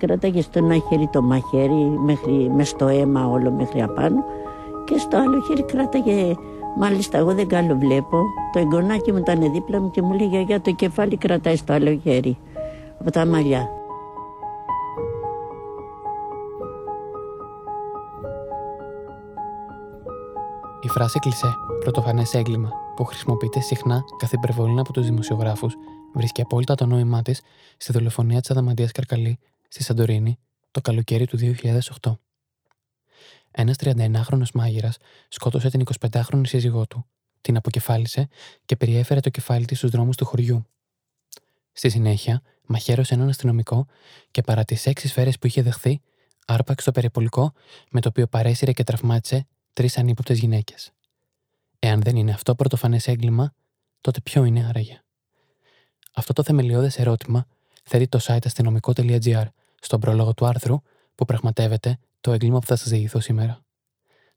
Κράταγε στο ένα χέρι το μαχαίρι μέχρι, μες στο αίμα όλο μέχρι απάνω και στο άλλο χέρι κράταγε Μάλιστα, εγώ δεν καλό βλέπω. Το εγγονάκι μου ήταν δίπλα μου και μου λέει: Γιαγιά, το κεφάλι κρατάει στο άλλο χέρι από τα μαλλιά. Η φράση κλισέ, πρωτοφανές έγκλημα, που χρησιμοποιείται συχνά καθ' υπερβολή από τους δημοσιογράφους, βρίσκει απόλυτα το νόημά της στη δολοφονία της Αδαμαντίας Καρκαλή στη Σαντορίνη το καλοκαίρι του 2008. Ένας 39χρονο μάγειρας σκότωσε την 25χρονη σύζυγό του, την αποκεφάλισε και περιέφερε το κεφάλι της στους δρόμους του χωριού. Στη συνέχεια, μαχαίρωσε έναν αστυνομικό και παρά τις έξι σφαίρες που είχε δεχθεί, άρπαξε το περιπολικό με το οποίο παρέσυρε και τραυμάτισε τρεις ανύποπτες γυναίκες. Εάν δεν είναι αυτό πρωτοφανές έγκλημα, τότε ποιο είναι άραγε; Αυτό το θεμελιώδες ερώτημα θέτει το site αστυνομικό.gr στον πρόλογο του άρθρου που πραγματεύεται το έγκλημα που θα σας διηγηθώ σήμερα.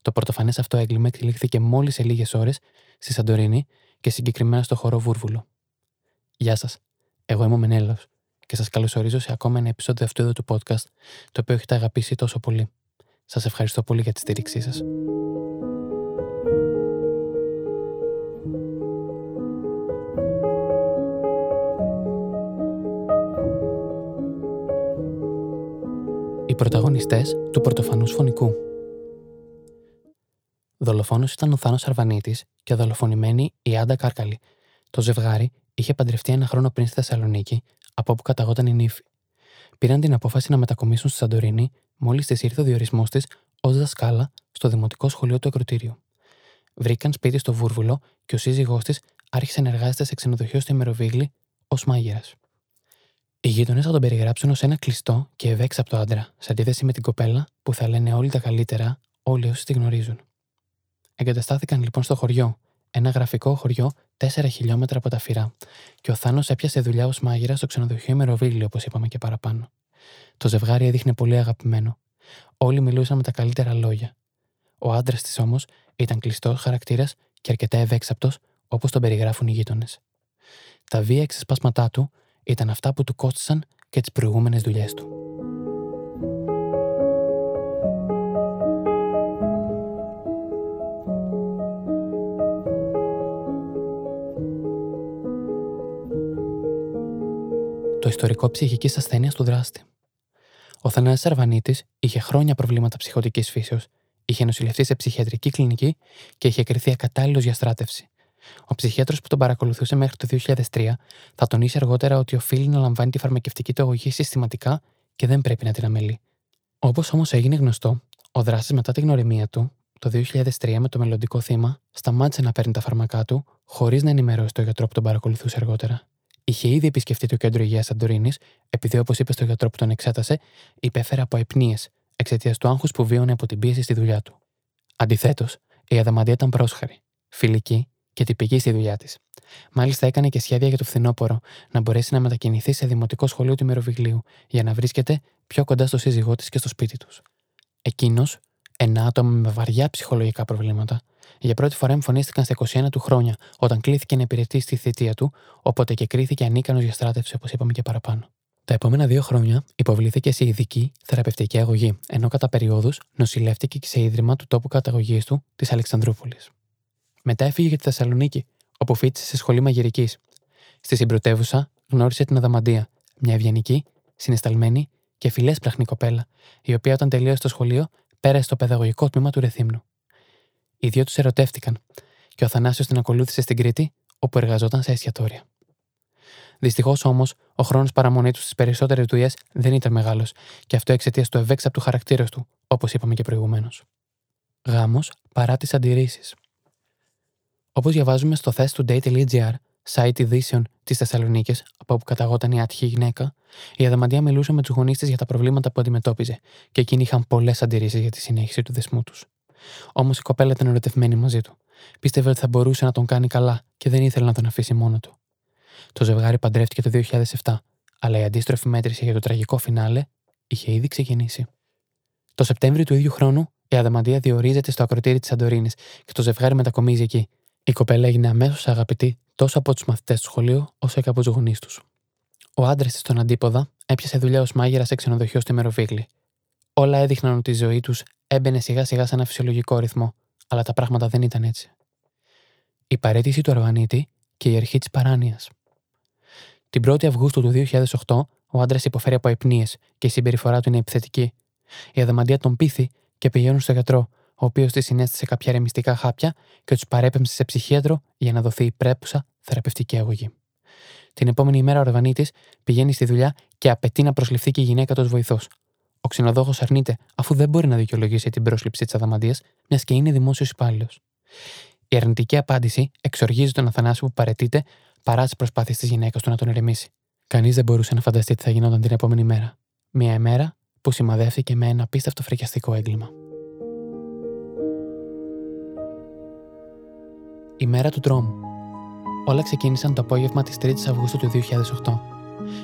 Το πρωτοφανέ αυτό έγκλημα εξελίχθηκε μόλις σε λίγες ώρες στη Σαντορίνη και συγκεκριμένα στο χώρο Βούρβουλο. Γεια σας. Εγώ είμαι ο Μενέλος και σας καλωσορίζω σε ακόμα ένα επεισόδιο αυτού εδώ του podcast, το οποίο έχετε αγαπήσει τόσο πολύ. Σας ευχαριστώ πολύ για τη στήριξή σας. Πρωταγωνιστές του πρωτοφανούς φωνικού. Δολοφόνος ήταν ο Θάνος Αρβανίτης και δολοφονημένη η Άντα Κάρκαλη. Το ζευγάρι είχε παντρευτεί ένα χρόνο πριν στη Θεσσαλονίκη, από όπου καταγόταν η νύφη. Πήραν την απόφαση να μετακομίσουν στη Σαντορίνη μόλις της ήρθε ο διορισμός της ως δασκάλα στο Δημοτικό Σχολείο του Εκροτήριου. Βρήκαν σπίτι στο Βούρβουλο και ο σύζυγός της άρχισε να εργάζεται σε ξενοδοχείο στο Ημεροβίγλι ως μάγειρας. Οι γείτονε θα τον περιγράψουν ως ένα κλειστό και ευέξαπτο άντρα, σε αντίθεση με την κοπέλα που θα λένε όλοι τα καλύτερα, όλοι όσοι τη γνωρίζουν. Εγκαταστάθηκαν λοιπόν στο χωριό, ένα γραφικό χωριό 4 χιλιόμετρα από τα φυρά, και ο Θάνος έπιασε δουλειά ως μάγειρας στο ξενοδοχείο Ημεροβίγλι, όπως είπαμε και παραπάνω. Το ζευγάρι έδειχνε πολύ αγαπημένο. Όλοι μιλούσαν με τα καλύτερα λόγια. Ο άντρας της όμως ήταν κλειστός χαρακτήρας και αρκετά ευέξαπτος, όπως τον περιγράφουν οι γείτονες. Τα βία εξεσπάσματά του ήταν αυτά που του κόστησαν και τις προηγούμενες δουλειές του. Το ιστορικό ψυχικής ασθένειας του δράστη. Ο Θανάσης Αρβανίτης είχε χρόνια προβλήματα ψυχοτικής φύσεως, είχε νοσηλευτεί σε ψυχιατρική κλινική και είχε κρυθεί ακατάλληλος για στράτευση. Ο ψυχίατρο που τον παρακολουθούσε μέχρι το 2003 θα τονίσει αργότερα ότι οφείλει να λαμβάνει τη φαρμακευτική του αγωγή συστηματικά και δεν πρέπει να την αμελεί. Όπως όμως έγινε γνωστό, ο δράστης μετά την γνωριμία του, το 2003 με το μελλοντικό θύμα, σταμάτησε να παίρνει τα φάρμακά του χωρίς να ενημερώσει το γιατρό που τον παρακολουθούσε αργότερα. Είχε ήδη επισκεφτεί το κέντρο υγείας Σαντορίνη, επειδή όπως είπε στο γιατρό που τον εξέτασε, υπέφερε από υπνίε εξαιτίας του άγχους που βίωνε από την πίεση στη δουλειά του. Αντιθέτως, η Αδαμαντία ήταν πρόσχαρη, φιλική και τυπική στη δουλειά της. Μάλιστα, έκανε και σχέδια για το φθινόπωρο να μπορέσει να μετακινηθεί σε δημοτικό σχολείο του ημεροβιγλίου για να βρίσκεται πιο κοντά στο σύζυγό της και στο σπίτι τους. Εκείνος, ένα άτομο με βαριά ψυχολογικά προβλήματα, για πρώτη φορά εμφανίστηκαν στα 21 του χρόνια όταν κλήθηκε να υπηρετήσει τη θητεία του, οπότε και κρίθηκε ανίκανος για στράτευση, όπως είπαμε και παραπάνω. Τα επόμενα δύο χρόνια υποβλήθηκε σε ειδική θεραπευτική αγωγή, ενώ κατά περιόδους νοσηλεύτηκε και σε ίδρυμα του τόπου καταγωγής του της Αλεξανδρούπολης. Μετά έφυγε για τη Θεσσαλονίκη, όπου φίτησε σε σχολή μαγειρικής. Στη συμπρωτεύουσα γνώρισε την Αδαμαντία, μια ευγενική, συνεσταλμένη και φιλέσπραχνη κοπέλα, η οποία όταν τελείωσε το σχολείο πέρασε στο παιδαγωγικό τμήμα του Ρεθύμνου. Οι δύο τους ερωτεύτηκαν και ο Θανάσιο την ακολούθησε στην Κρήτη, όπου εργαζόταν σε εστιατόρια. Δυστυχώς όμως, ο χρόνος παραμονή του στις περισσότερες δουλειέ δεν ήταν μεγάλος, και αυτό εξαιτίας του ευέξαπτου χαρακτήρας του, όπως είπαμε και προηγουμένως. Γάμος παρά τις αντιρρήσεις. Όπως διαβάζουμε στο thesstoday.gr, site ειδήσεων της Θεσσαλονίκης, από όπου καταγόταν η άτυχη γυναίκα, η Αδαμαντία μιλούσε με τους γονείς της για τα προβλήματα που αντιμετώπιζε, και εκείνοι είχαν πολλές αντιρρήσεις για τη συνέχιση του δεσμού τους. Όμως η κοπέλα ήταν ερωτευμένη μαζί του. Πίστευε ότι θα μπορούσε να τον κάνει καλά και δεν ήθελε να τον αφήσει μόνο του. Το ζευγάρι παντρεύτηκε το 2007, αλλά η αντίστροφη μέτρηση για το τραγικό φινάλε είχε ήδη ξεκινήσει. Το Σεπτέμβριο του ίδιου χρόνου, η Αδαμαντία διορίζεται στο ακροτήρι της Σαντορίνη και το ζευγάρι μετακομίζει εκεί. Η κοπέλα έγινε αμέσως αγαπητή τόσο από τους μαθητές του σχολείου όσο και από τους γονείς τους. Ο άντρας της στον αντίποδα έπιασε δουλειά ως μάγειρας σε ξενοδοχείο στη Μεροβίγλη. Όλα έδειχναν ότι η ζωή τους έμπαινε σιγά σιγά σε ένα φυσιολογικό ρυθμό, αλλά τα πράγματα δεν ήταν έτσι. Η παρέτηση του Αρβανίτη και η αρχή της παράνοιας. Την 1η Αυγούστου του 2008, ο άντρας υποφέρει από υπνίε και η συμπεριφορά του είναι επιθετική. Η αδαμαντία τον πείθει και πηγαίνουν στο γιατρό, ο οποίος τη συνέστησε κάποια ρεμιστικά χάπια και τους παρέπεμψε σε ψυχίατρο για να δοθεί η πρέπουσα θεραπευτική αγωγή. Την επόμενη ημέρα ο Αρβανίτη πηγαίνει στη δουλειά και απαιτεί να προσληφθεί και η γυναίκα του βοηθός. Ο ξενοδόχος αρνείται, αφού δεν μπορεί να δικαιολογήσει την πρόσληψη της αδαμαντίας, μιας και είναι δημόσιος υπάλληλος. Η αρνητική απάντηση εξοργίζει τον Αθανάσιο που παρετείται παρά τις προσπάθειες της γυναίκας του να τον ηρεμήσει. Κανείς δεν μπορούσε να φανταστεί τι θα γινόταν την επόμενη μέρα. Μια ημέρα που σημαδεύτηκε με ένα απίστευτο φρικιαστικό έγκλημα. Η μέρα του τρόμου. Όλα ξεκίνησαν το απόγευμα της 3η Αυγούστου του 2008.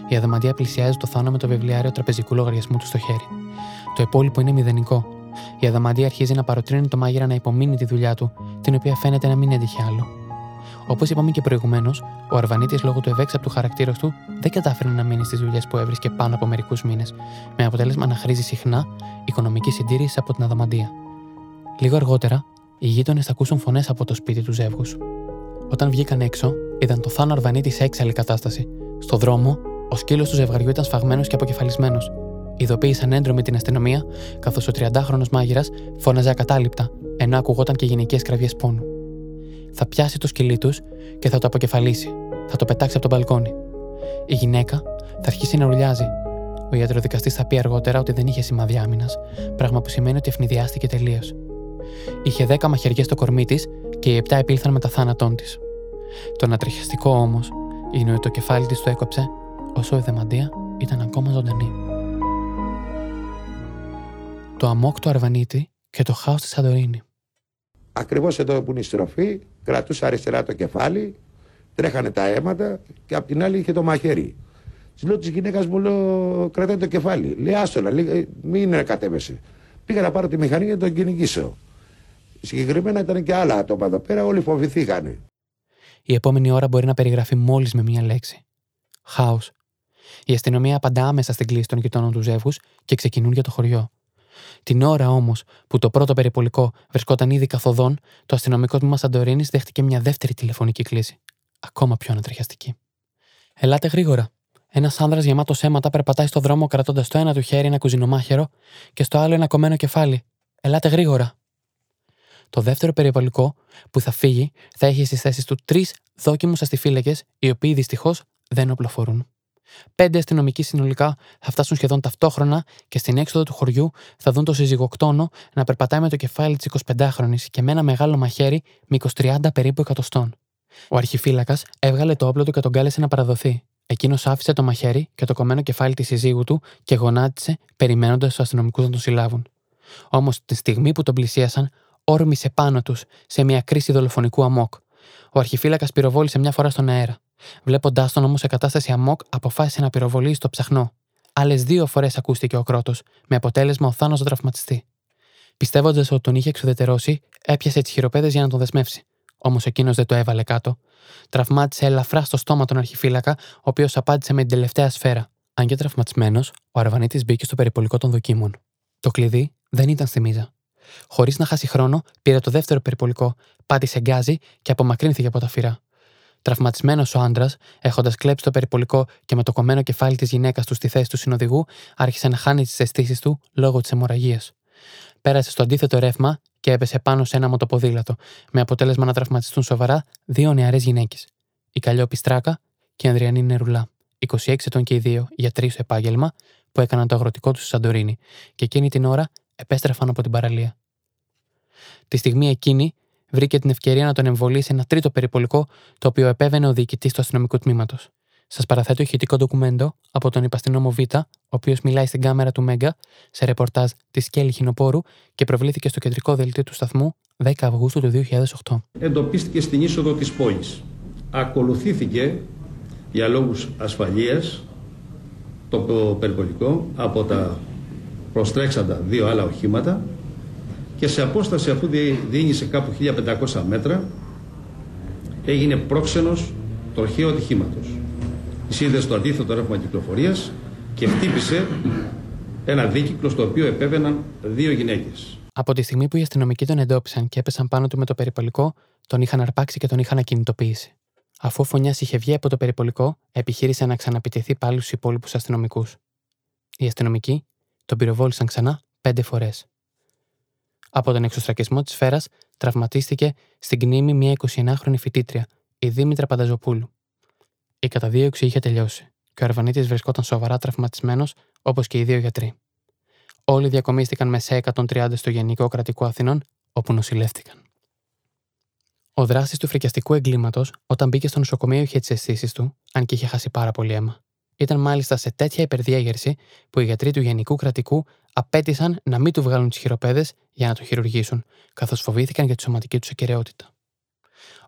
Η Αδαμαντία πλησιάζει το θάνατο με το βιβλιάριο τραπεζικού λογαριασμού του στο χέρι. Το υπόλοιπο είναι μηδενικό. Η Αδαμαντία αρχίζει να παροτρύνει το μάγειρα να υπομείνει τη δουλειά του, την οποία φαίνεται να μην έτυχε άλλο. Όπως είπαμε και προηγουμένως, ο Αρβανίτης λόγω του ευέξαπτου χαρακτήρα του δεν κατάφερε να μείνει στις δουλειές που έβρισκε πάνω από μερικούς μήνες, με αποτέλεσμα να χρήζει συχνά οικονομικής συντήρησης από την Αδαμαντία. Λίγο αργότερα, οι γείτονες θα ακούσουν φωνές από το σπίτι τους ζεύγου. Όταν βγήκαν έξω, είδαν το Θάνο Αρβανίτη σε έξαλλη κατάσταση. Στο δρόμο, ο σκύλος του ζευγαριού ήταν σφαγμένος και αποκεφαλισμένος. Ειδοποίησαν έντρομη την αστυνομία, καθώς ο 30χρονο μάγειρας φώναζε ακατάληπτα, ενώ ακουγόταν και γυναικείε κραυγές πόνου. Θα πιάσει το σκυλί τους και θα το αποκεφαλίσει. Θα το πετάξει από τον μπαλκόνι. Η γυναίκα θα αρχίσει να ρουλιάζει. Ο ιατροδικαστής θα πει αργότερα ότι δεν είχε σημάδια άμυνας, πράγμα που σημαίνει ότι ευνηδιάστηκε τελείως. Είχε δέκα μαχαιριές στο κορμί της και οι επτά επήλθαν με τα θάνατόν της. Το ανατριχιαστικό όμως είναι ότι το κεφάλι της το έκοψε όσο η δεμαντία ήταν ακόμα ζωντανή. Το αμόκ του Αρβανίτη και το χάος της Σαντορίνη. Ακριβώς εδώ που είναι η στροφή, κρατούσε αριστερά το κεφάλι, τρέχανε τα αίματα και απ' την άλλη είχε το μαχαίρι. Της λέω της γυναίκας μου, λέω, κρατάει το κεφάλι. Λέει, άστολα, λέει, μην κατέβεσαι. Πήγα να πάρω τη μηχανή για να τον κυνηγήσω. Συγκεκριμένα ήταν και άλλα άτομα εδώ πέρα, όλοι φοβηθήκανε. Η επόμενη ώρα μπορεί να περιγραφεί μόλις με μία λέξη. Χάος. Η αστυνομία απαντά άμεσα στην κλίση των γειτόνων του ζεύγους και ξεκινούν για το χωριό. Την ώρα όμως που το πρώτο περιπολικό βρισκόταν ήδη καθοδόν, το αστυνομικό τμήμα Σαντορίνη δέχτηκε μια δεύτερη τηλεφωνική κλίση. Ακόμα πιο ανατριχιαστική. Ελάτε γρήγορα. Ένας άνδρας γεμάτο αίματα περπατάει στο δρόμο κρατώντας το ένα του χέρι ένα κουζινομάχαιρο και στο άλλο ένα κομμένο κεφάλι. Ελάτε γρήγορα. Το δεύτερο περιβαλλικό που θα φύγει θα έχει στις θέσεις του τρεις δόκιμους αστιφύλακες, οι οποίοι δυστυχώς δεν οπλοφορούν. Πέντε αστυνομικοί συνολικά θα φτάσουν σχεδόν ταυτόχρονα και στην έξοδο του χωριού θα δουν το συζυγοκτόνο να περπατάει με το κεφάλι της 25χρονη και με ένα μεγάλο μαχαίρι με 20-30 περίπου εκατοστών. Ο αρχιφύλακας έβγαλε το όπλο του και τον κάλεσε να παραδοθεί. Εκείνος άφησε το μαχαίρι και το κομμένο κεφάλι της συζύγου του και γονάτισε, περιμένοντας τους αστυνομικούς να τον συλλάβουν. Όμως, τη στιγμή που τον πλησίασαν, όρμησε πάνω τους σε μια κρίση δολοφονικού αμόκ. Ο αρχιφύλακας πυροβόλησε μια φορά στον αέρα. Βλέποντάς τον όμως σε κατάσταση αμόκ, αποφάσισε να πυροβολήσει το ψαχνό. Άλλες δύο φορές ακούστηκε ο κρότος, με αποτέλεσμα ο Θάνος να τραυματιστεί. Πιστεύοντας ότι τον είχε εξουδετερώσει, έπιασε τις χειροπέδες για να τον δεσμεύσει. Όμως εκείνος δεν το έβαλε κάτω. Τραυμάτισε ελαφρά στο στόμα τον αρχιφύλακα, ο οποίος απάντησε με την τελευταία σφαίρα. Αν και τραυματισμένος, ο Αρβανίτης μπήκε στο περιπολικό των δοκίμων. Το κλειδί δεν ήταν στη μίζα. Χωρίς να χάσει χρόνο, πήρε το δεύτερο περιπολικό, πάτησε γκάζι και απομακρύνθηκε από τα φυρά. Τραυματισμένος ο άντρας, έχοντας κλέψει το περιπολικό και με το κομμένο κεφάλι της γυναίκας του στη θέση του συνοδηγού, άρχισε να χάνει τις αισθήσεις του λόγω της αιμορραγίας. Πέρασε στο αντίθετο ρεύμα και έπεσε πάνω σε ένα μοτοποδήλατο, με αποτέλεσμα να τραυματιστούν σοβαρά δύο νεαρές γυναίκες. Η Καλλιόπη Στράκα και η Ανδριανή Νερουλά, 26 ετών και οι δύο γιατροί στο επάγγελμα, που έκαναν το αγροτικό τους στη Σαντορίνη, και εκείνη την ώρα επέστρεφαν από την παραλία. Τη στιγμή εκείνη βρήκε την ευκαιρία να τον εμβολήσει ένα τρίτο περιπολικό, το οποίο επέβαινε ο διοικητής του αστυνομικού τμήματος. Σας παραθέτω ηχητικό ντοκουμέντο από τον υπαστηνόμο Β, ο οποίος μιλάει στην κάμερα του Μέγκα σε ρεπορτάζ της Κέλλη Χινοπόρου και προβλήθηκε στο κεντρικό δελτίο του σταθμού 10 Αυγούστου του 2008. Εντοπίστηκε στην είσοδο της πόλης. Ακολουθήθηκε για λόγου ασφαλείας το περιπολικό από τα προστρέξαντα δύο άλλα οχήματα και σε απόσταση αφού διήγησε κάπου 1500 μέτρα έγινε πρόξενος τροχαίου ατυχήματος. εισήδε στο αντίθετο ρεύμα κυκλοφορίας και χτύπησε ένα δίκυκλο στο οποίο επέβαιναν δύο γυναίκες. Από τη στιγμή που οι αστυνομικοί τον εντόπισαν και έπεσαν πάνω του με το περιπολικό, τον είχαν αρπάξει και τον είχαν ακινητοποιήσει. Αφού ο Φωνιάς είχε βγει από το περιπολικό, επιχείρησε να ξαναπιτηθεί πάλι στους υπόλοιπους αστυνομικούς. Οι αστυνομικοί τον πυροβόλησαν ξανά πέντε φορές. Από τον εξωστρακισμό της σφαίρας τραυματίστηκε στην κνήμη μια 29χρονη φοιτήτρια, η Δήμητρα Πανταζοπούλου. Η καταδίωξη είχε τελειώσει και ο Αρβανίτης βρισκόταν σοβαρά τραυματισμένος όπως και οι δύο γιατροί. Όλοι διακομίστηκαν με σε 130 στο Γενικό Κρατικό Αθηνών, όπου νοσηλεύτηκαν. Ο δράστη του φρικιαστικού εγκλήματος, όταν μπήκε στο νοσοκομείο, είχε τις αισθήσεις του, αν και είχε χάσει πάρα πολύ αίμα. Ήταν μάλιστα σε τέτοια υπερδιέγερση που οι γιατροί του Γενικού Κρατικού απέτησαν να μην του βγάλουν τις χειροπέδες για να το χειρουργήσουν, καθώς φοβήθηκαν για τη σωματική τους ακαιρεότητα.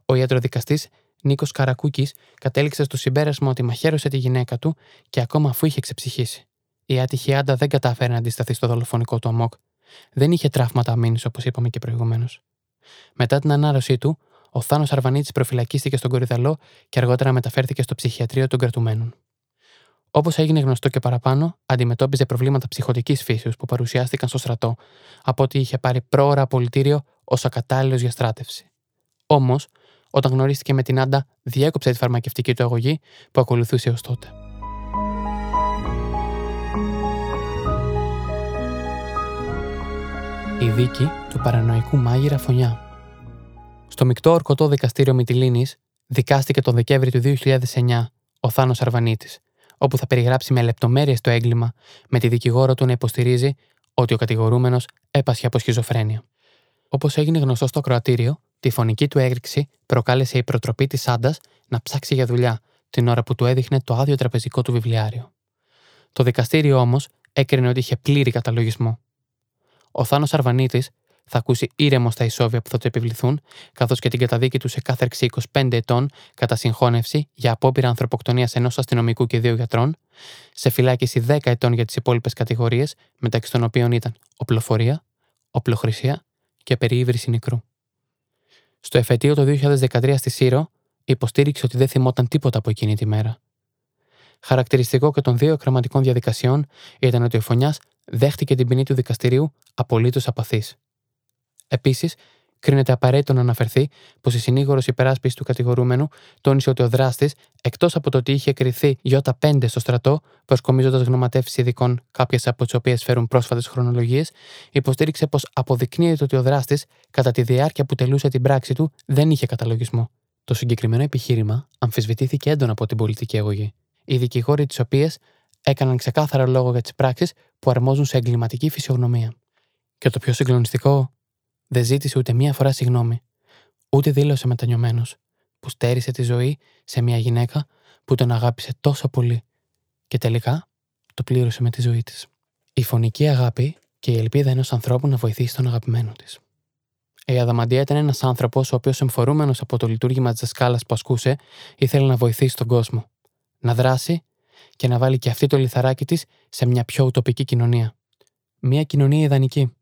Ο ιατροδικαστής Νίκος Καρακούκης κατέληξε στο συμπέρασμα ότι μαχαίρωσε τη γυναίκα του και ακόμα αφού είχε ξεψυχήσει. Η άτυχη Άντα δεν κατάφερε να αντισταθεί στο δολοφονικό του αμόκ. Δεν είχε τραύματα αμήνης, όπως είπαμε και προηγουμένως. Μετά την ανάρρωσή του, ο Θάνος Αρβανίτης προφυλακίστηκε στον Κορυδαλό και αργότερα μεταφέρθηκε στο ψυχιατρίο των κρατουμένων. Όπως έγινε γνωστό και παραπάνω, αντιμετώπιζε προβλήματα ψυχοτικής φύσεως που παρουσιάστηκαν στο στρατό, από ότι είχε πάρει πρόωρα απολυτήριο ως ακατάλληλος για στράτευση. Όμως, όταν γνωρίστηκε με την Άντα, διέκοψε τη φαρμακευτική του αγωγή που ακολουθούσε ως τότε. Η δίκη του παρανοϊκού μάγειρα Φωνιά. Στο μεικτό ορκωτό δικαστήριο Μυτιλίνη δικάστηκε τον Δεκέμβρη του 2009 ο Θάνος Αρβανίτης, όπου θα περιγράψει με λεπτομέρειες το έγκλημα, με τη δικηγόρο του να υποστηρίζει ότι ο κατηγορούμενος έπασχε από σχιζοφρένεια. Όπως έγινε γνωστό στο Κροατήριο, τη φωνική του έκρηξη προκάλεσε η προτροπή της Άντας να ψάξει για δουλειά, την ώρα που του έδειχνε το άδειο τραπεζικό του βιβλιάριο. Το δικαστήριο όμως έκρινε ότι είχε πλήρη καταλογισμό. Ο Θάνος Αρβανίτης θα ακούσει ήρεμο στα ισόβια που θα του επιβληθούν, καθώς και την καταδίκη του σε κάθερξη 25 ετών κατά συγχώνευση για απόπειρα ανθρωποκτονίας ενός αστυνομικού και δύο γιατρών, σε φυλάκιση 10 ετών για τις υπόλοιπες κατηγορίες, μεταξύ των οποίων ήταν οπλοφορία, οπλοχρησία και περιήβρηση νεκρού. Στο εφετείο το 2013 στη Σύρο, υποστήριξε ότι δεν θυμόταν τίποτα από εκείνη τη μέρα. Χαρακτηριστικό και των δύο κραματικών διαδικασιών ήταν ότι ο Φωνιάς δέχτηκε την ποινή του δικαστηρίου απολύτως απαθής. Επίσης, κρίνεται απαραίτητο να αναφερθεί πως η συνήγορος υπεράσπισης του κατηγορούμενου τόνισε ότι ο δράστης, εκτός από το ότι είχε κρυθεί J5 στο στρατό, προσκομίζοντας γνωματεύσεις ειδικών, κάποιες από τις οποίες φέρουν πρόσφατες χρονολογίες, υποστήριξε πως αποδεικνύεται ότι ο δράστης, κατά τη διάρκεια που τελούσε την πράξη του, δεν είχε καταλογισμό. Το συγκεκριμένο επιχείρημα αμφισβητήθηκε έντονα από την πολιτική αγωγή. Οι δικηγόροι τη οποία έκαναν ξεκάθαρο λόγο για τις πράξεις που αρμόζουν σε εγκληματική φυσιογνωμία. Και το πιο συγκλονιστικό, δεν ζήτησε ούτε μία φορά συγγνώμη, ούτε δήλωσε μετανιωμένος που στέρισε τη ζωή σε μια γυναίκα που τον αγάπησε τόσο πολύ και τελικά το πλήρωσε με τη ζωή της. Η φωνική αγάπη και η ελπίδα ενός ανθρώπου να βοηθήσει τον αγαπημένο της. Η Αδαμαντία ήταν ένας άνθρωπος ο οποίος, εμφορούμενος από το λειτουργήμα της δασκάλας που ασκούσε, ήθελε να βοηθήσει τον κόσμο, να δράσει και να βάλει και αυτή το λιθαράκι της σε μια πιο ουτοπική κοινωνία. Μια κοινωνία ιδανική,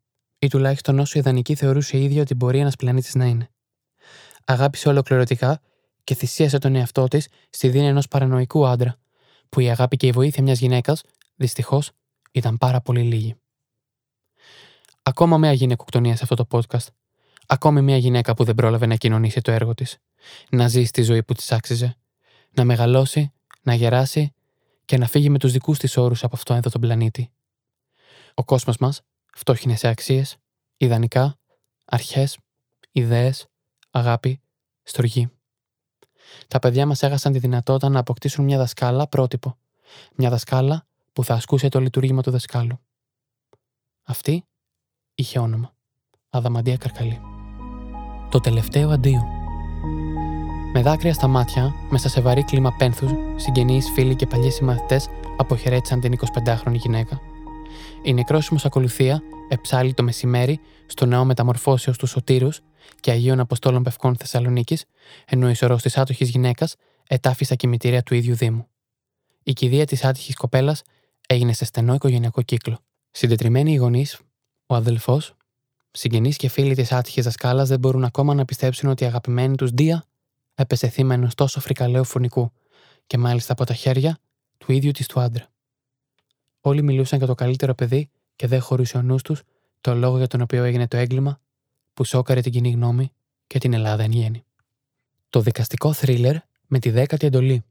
ή τουλάχιστον όσο ιδανική θεωρούσε η ίδια ότι μπορεί ένας πλανήτης να είναι. Αγάπησε ολοκληρωτικά και θυσίασε τον εαυτό της στη δίνη ενός παρανοϊκού άντρα, που η αγάπη και η βοήθεια μιας γυναίκας, δυστυχώς, ήταν πάρα πολύ λίγη. Ακόμα μια γυναικοκτονία σε αυτό το podcast. Ακόμη μια γυναίκα που δεν πρόλαβε να κοινωνήσει το έργο της. Να ζήσει τη ζωή που της άξιζε. Να μεγαλώσει, να γεράσει και να φύγει με τους δικούς της όρους από αυτόν εδώ τον πλανήτη. Ο κόσμος μας φτώχυνε σε αξίες, ιδανικά, αρχές, ιδέες, αγάπη, στοργή. Τα παιδιά μας έχασαν τη δυνατότητα να αποκτήσουν μια δασκάλα πρότυπο. Μια δασκάλα που θα ασκούσε το λειτουργήμα του δασκάλου. Αυτή είχε όνομα. Αδαμαντία Καρκαλή. Το τελευταίο αντίο. Με δάκρυα στα μάτια, μέσα σε βαρύ κλίμα πένθους, συγγενείς, φίλοι και παλιοί συμμαθητές αποχαιρέτησαν την 25χρονη γυναίκα. Η νεκρόσιμο ακολουθία εψάλει το μεσημέρι στο νέο μεταμορφώσεως του Σωτήρους και Αγίων Αποστόλων Πευκών Θεσσαλονίκης, ενώ η σωρό της άτοχη γυναίκας ετάφη στα κημητήρια του ίδιου Δήμου. Η κηδεία της άτυχης κοπέλας έγινε σε στενό οικογενειακό κύκλο. Συντετριμένοι οι γονείς, ο αδελφός, συγγενείς και φίλοι της άτυχης δασκάλας δεν μπορούν ακόμα να πιστέψουν ότι η αγαπημένη τους Δία έπεσε θύμα ενό τόσο φρικαλαίου φωνικού και μάλιστα από τα χέρια του ίδιου της του άντρα. Όλοι μιλούσαν για το καλύτερο παιδί και δεν χωρούσε ο νους τους το λόγο για τον οποίο έγινε το έγκλημα που σώκαρε την κοινή γνώμη και την Ελλάδα εν γέννη. Το δικαστικό θρίλερ με τη δέκατη εντολή.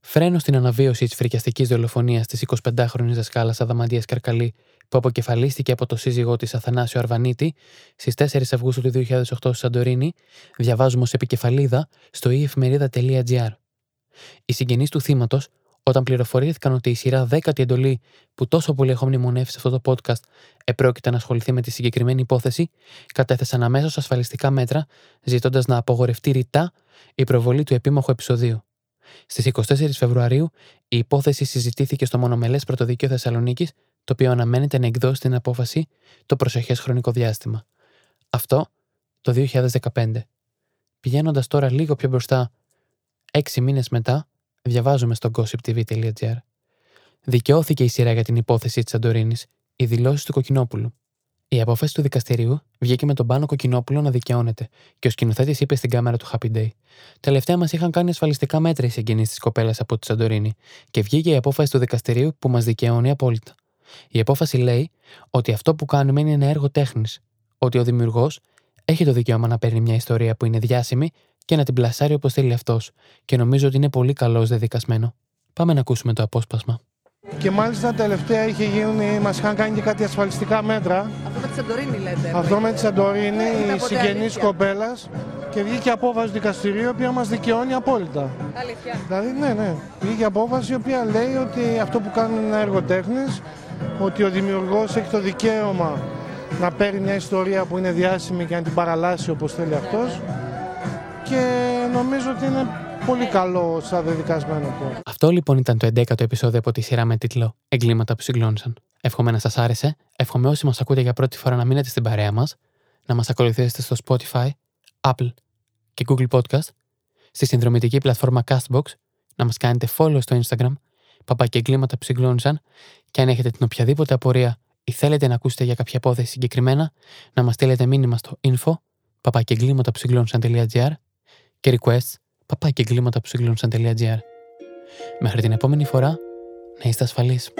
Φρένο στην αναβίωση της φρικιαστικής δολοφονίας της 25χρονη δασκάλας Αδαμαντίας Καρκαλή, που αποκεφαλίστηκε από το σύζυγό της Αθανάσιο Αρβανίτη στις 4 Αυγούστου του 2008 στη Σαντορίνη, διαβάζουμε ως επικεφαλίδα στο eεφημερίδα.gr. Οι συγγενείς του θύματος, όταν πληροφορήθηκαν ότι η σειρά δέκατη εντολή που τόσο πολύ έχω μνημονεύσει σε αυτό το podcast επρόκειται να ασχοληθεί με τη συγκεκριμένη υπόθεση, κατέθεσαν αμέσως ασφαλιστικά μέτρα, ζητώντας να απογορευτεί ρητά η προβολή του επίμαχου επεισοδίου. Στις 24 Φεβρουαρίου, η υπόθεση συζητήθηκε στο Μονομελές Πρωτοδικείο Θεσσαλονίκης, το οποίο αναμένεται να εκδώσει την απόφαση το προσεχές χρονικό διάστημα. Αυτό το 2015. Πηγαίνοντας τώρα λίγο πιο μπροστά, έξι μήνες μετά, διαβάζουμε στο gossiptv.gr. Δικαιώθηκε η σειρά για την υπόθεση της Σαντορίνη, οι δηλώσεις του Κοκκινόπουλου. Η απόφαση του δικαστηρίου βγήκε με τον Πάνο Κοκκινόπουλο να δικαιώνεται και ο σκηνοθέτης είπε στην κάμερα του Happy Day. Τελευταία μας είχαν κάνει ασφαλιστικά μέτρα οι συγγενείς της κοπέλας από τη Σαντορίνη και βγήκε η απόφαση του δικαστηρίου που μας δικαιώνει απόλυτα. Η απόφαση λέει ότι αυτό που κάνουμε είναι ένα έργο τέχνης, ότι ο δημιουργός έχει το δικαίωμα να παίρνει μια ιστορία που είναι διάσημη και να την πλασάρει όπως θέλει αυτός, και νομίζω ότι είναι πολύ καλό δεδικασμένο. Πάμε να ακούσουμε το απόσπασμα. Και μάλιστα τελευταία είχε γίνει, μας είχαν κάνει και κάτι ασφαλιστικά μέτρα. Αυτό με τη Σαντορίνη λέτε. Αυτό με τη Σαντορίνη, Είναι η από συγγενής αλήθεια. κοπέλας. Και βγήκε απόφαση του δικαστηρίου, η οποία μας δικαιώνει απόλυτα. Αλήθεια. Δηλαδή, ναι, ναι. Βγήκε απόφαση η οποία λέει ότι αυτό που κάνουν είναι ένα έργο τέχνη, ότι ο δημιουργός έχει το δικαίωμα να παίρνει μια ιστορία που είναι διάσημη και να την παραλάσει όπως θέλει αυτός. Και νομίζω ότι είναι πολύ καλό σαν δεδικασμένο αυτό. Αυτό λοιπόν ήταν το 11ο επεισόδιο από τη σειρά με τίτλο Εγκλήματα που συγκλώνησαν. Εύχομαι να σας άρεσε. Εύχομαι όσοι μας ακούτε για πρώτη φορά να μείνετε στην παρέα μας, να μας ακολουθήσετε στο Spotify, Apple και Google Podcast, στη συνδρομητική πλατφόρμα Castbox, να μας κάνετε follow στο Instagram, παπάκι εγκλήματα που συγκλώνησαν, και αν έχετε την οποιαδήποτε απορία ή θέλετε να ακούσετε για κάποια υπόθεση συγκεκριμένα, να μας στείλετε μήνυμα στο info παπάκι εγκλήματα που συγκλώνησαν.gr και requests παπάκι εγκλήματα που συγκλώνησαν.gr. Μέχρι την επόμενη φορά, να είστε ασφαλείς.